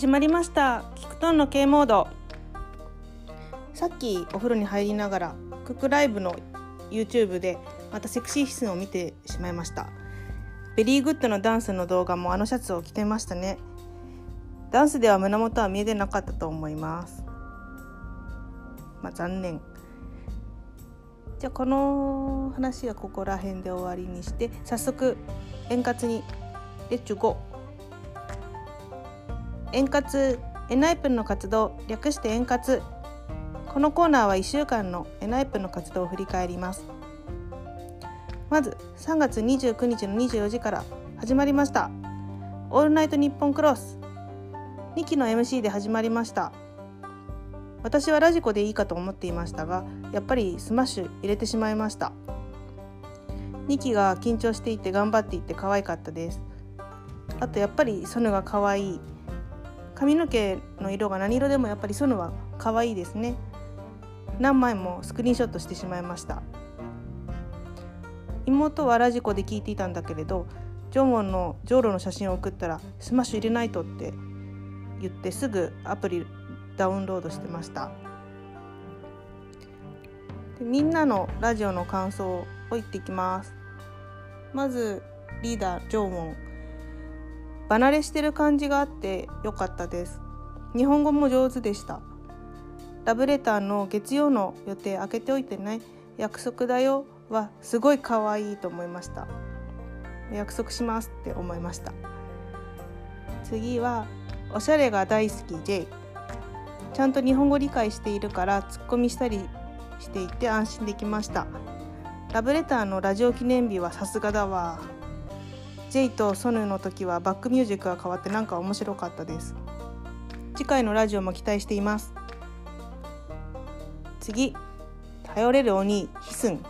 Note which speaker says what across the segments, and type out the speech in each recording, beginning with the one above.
Speaker 1: 始まりました。キクトンの K モード。さっきお風呂に入りながらクックライブの YouTube でまたセクシーヒスを見てしまいました。ベリーグッドのダンスの動画もあのシャツを着てましたね。ダンスでは胸元は見えてなかったと思います。まあ残念。じゃあこの話はここら辺で終わりにして早速エン活に let's go。エン活 ENHYPEN の活動略してエン活。このコーナーは1週間の ENHYPEN の活動を振り返ります。まず3月29日の24時から始まりました。オールナイトニッポンクロス。2期の MC で始まりました。私は radiko でいいかと思っていましたがやっぱりスマッシュ入れてしまいました。ニキが緊張していて頑張っていて可愛かったです。あとやっぱりソヌが可愛い。髪の毛の色が何色でもやっぱりソヌは可愛いですね。何枚もスクリーンショットしてしまいました。妹はラジコで聞いていたんだけれどジョンウォンのジョーロの写真を送ったらスマッシュ入れないとって言ってすぐアプリダウンロードしてました。でみんなのラジオの感想を言ってきます。まずリーダージョンウォン。離れしてる感じがあってよかったです。日本語も上手でした。ラブレターの月曜の予定開けておいてね約束だよはすごい可愛いと思いました。約束しますって思いました。次はおしゃれが大好き J ちゃんと日本語理解しているからツッコミしたりしていて安心できました。ラブレターのラジオ記念日はさすがだわ。J とソヌの時はバックミュージックが変わってなんか面白かったです。次回のラジオも期待しています。次頼れる鬼ヒスン。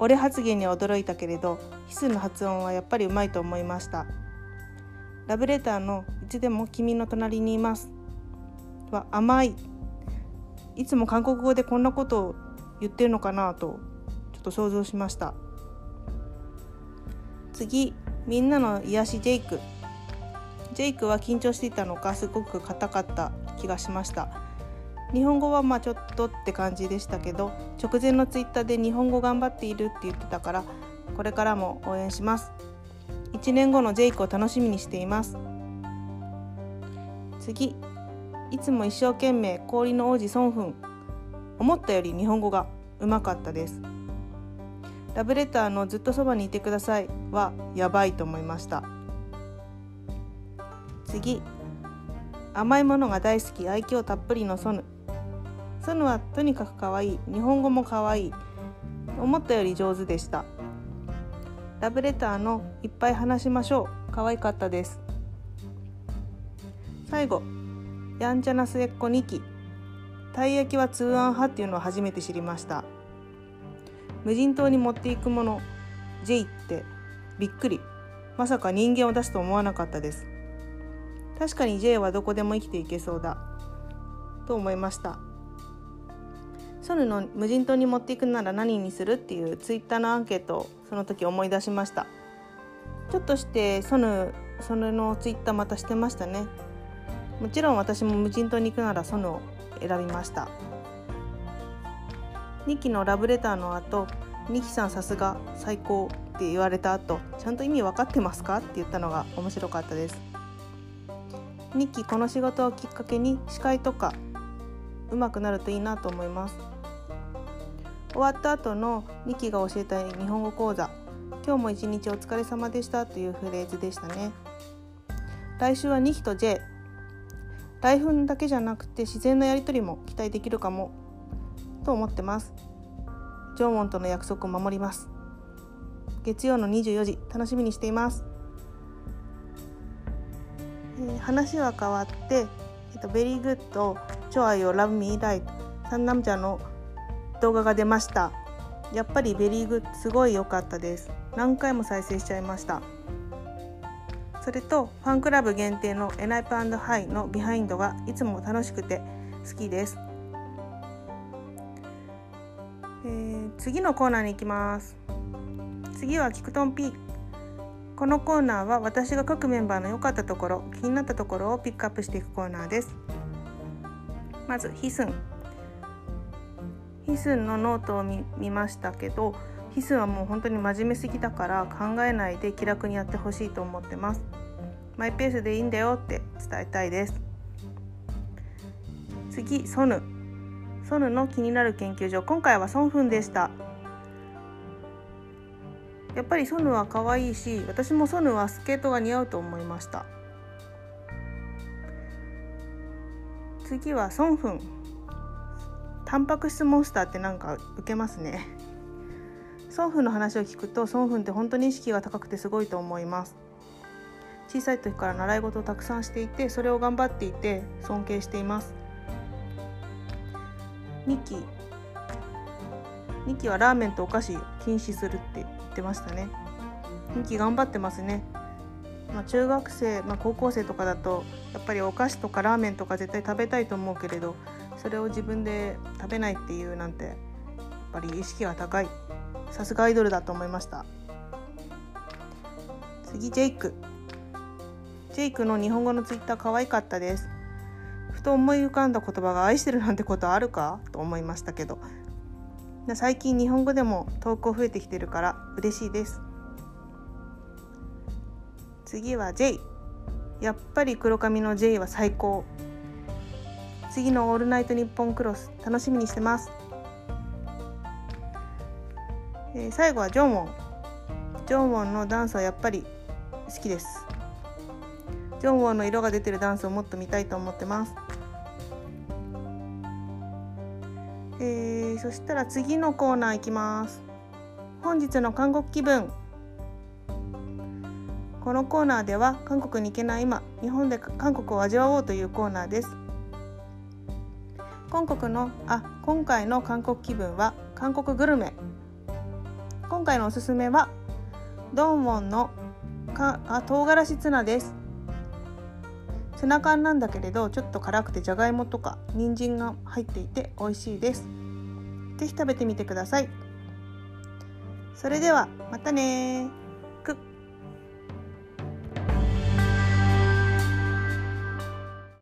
Speaker 1: 俺発言には驚いたけれどヒスンの発音はやっぱりうまいと思いました。ラブレターのいつでも君の隣にいます。は甘い。いつも韓国語でこんなことを言ってるのかなとちょっと想像しました。次みんなの癒しジェイク。ジェイクは緊張していたのかすごく硬かった気がしました。日本語はまあちょっとって感じでしたけど直前のツイッターで日本語頑張っているって言ってたからこれからも応援します。1年後のジェイクを楽しみにしています。次いつも一生懸命氷の王子ソンフン。思ったより日本語がうまかったです。ラブレターのずっとそばにいてください。はやばいと思いました。次。甘いものが大好き。愛嬌たっぷりのソヌ。ソヌはとにかく可愛い。日本語も可愛い。思ったより上手でした。ラブレターのいっぱい話しましょう。可愛かったです。最後。やんちゃな末っ子2期たい焼きは通案派っていうのを初めて知りました。無人島に持っていくもの。J ってびっくり。まさか人間を出すと思わなかったです。確かに J はどこでも生きていけそうだ。と思いました。ソヌの無人島に持っていくなら何にするっていうツイッターのアンケートをその時思い出しました。ちょっとしてソヌソヌのツイッターまたしてましたね。もちろん私も無人島に行くならソヌを選びました。2期のラブレターの後2期さんさすが最高って言われた後ちゃんと意味分かってますか？って言ったのが面白かったです。2期この仕事をきっかけに司会とか上手くなるといいなと思います。終わった後の2期が教えた日本語講座今日も一日お疲れ様でしたというフレーズでしたね。来週は2期と J 台風だけじゃなくて自然のやり取りも期待できるかも。と思ってます。ジョンウォンとの約束を守ります。月曜の24時楽しみにしています、えー、話は変わって、えっと、ベリーグッド超愛をラブミーライトサンナムチャの動画が出ました。やっぱりベリーグッドすごい良かったです。何回も再生しちゃいました。それとファンクラブ限定のエナイプハイのビハインドがいつも楽しくて好きです、次のコーナーに行きます。次はキクトン P このコーナーは私が各メンバーの良かったところ気になったところをピックアップしていくコーナーです。まずヒスン。ヒスンのノートを見ましたけどヒスンはもう本当に真面目すぎだから考えないで気楽にやってほしいと思ってます。マイペースでいいんだよって伝えたいです。次ソヌ。ソヌの気になる研究所。今回はソンフンでした。やっぱりソヌは可愛いし私もソヌはスケートが似合うと思いました。次はソンフン。タンパク質モンスターってなんか受けますね。ソンフンの話を聞くとソンフンって本当に意識が高くてすごいと思います。小さい時から習い事をたくさんしていてそれを頑張っていて尊敬しています。ミキ。ミキはラーメンとお菓子禁止するって言ってましたね。ミキ頑張ってますね。まあ、中学生、まあ、高校生とかだとやっぱりお菓子とかラーメンとか絶対食べたいと思うけれどそれを自分で食べないっていうなんてやっぱり意識が高い。さすがアイドルだと思いました。次ジェイク。ジェイクの日本語のツイッター可愛かったです。ふと思い浮かんだ言葉が愛してるなんてことあるか？と思いましたけど。最近日本語でも投稿増えてきてるから嬉しいです。次は J やっぱり黒髪の J は最高。次の「オールナイトニッポンクロス」楽しみにしてます、えー、最後はジョンウォン。ジョンウォンのダンスはやっぱり好きです。ジョンウォンの色が出てるダンスをもっと見たいと思ってます。えー、そしたら次のコーナーいきます。本日の韓国気分。このコーナーでは韓国に行けない今日本で韓国を味わおうというコーナーです。今国のあ今回の韓国気分は韓国グルメ。今回のおすすめはドンウォンのかあ唐辛子ツナです。ツナ缶なんだけれどちょっと辛くてじゃがいもとか人参が入っていて美味しいです。是非食べてみてください。それではまたね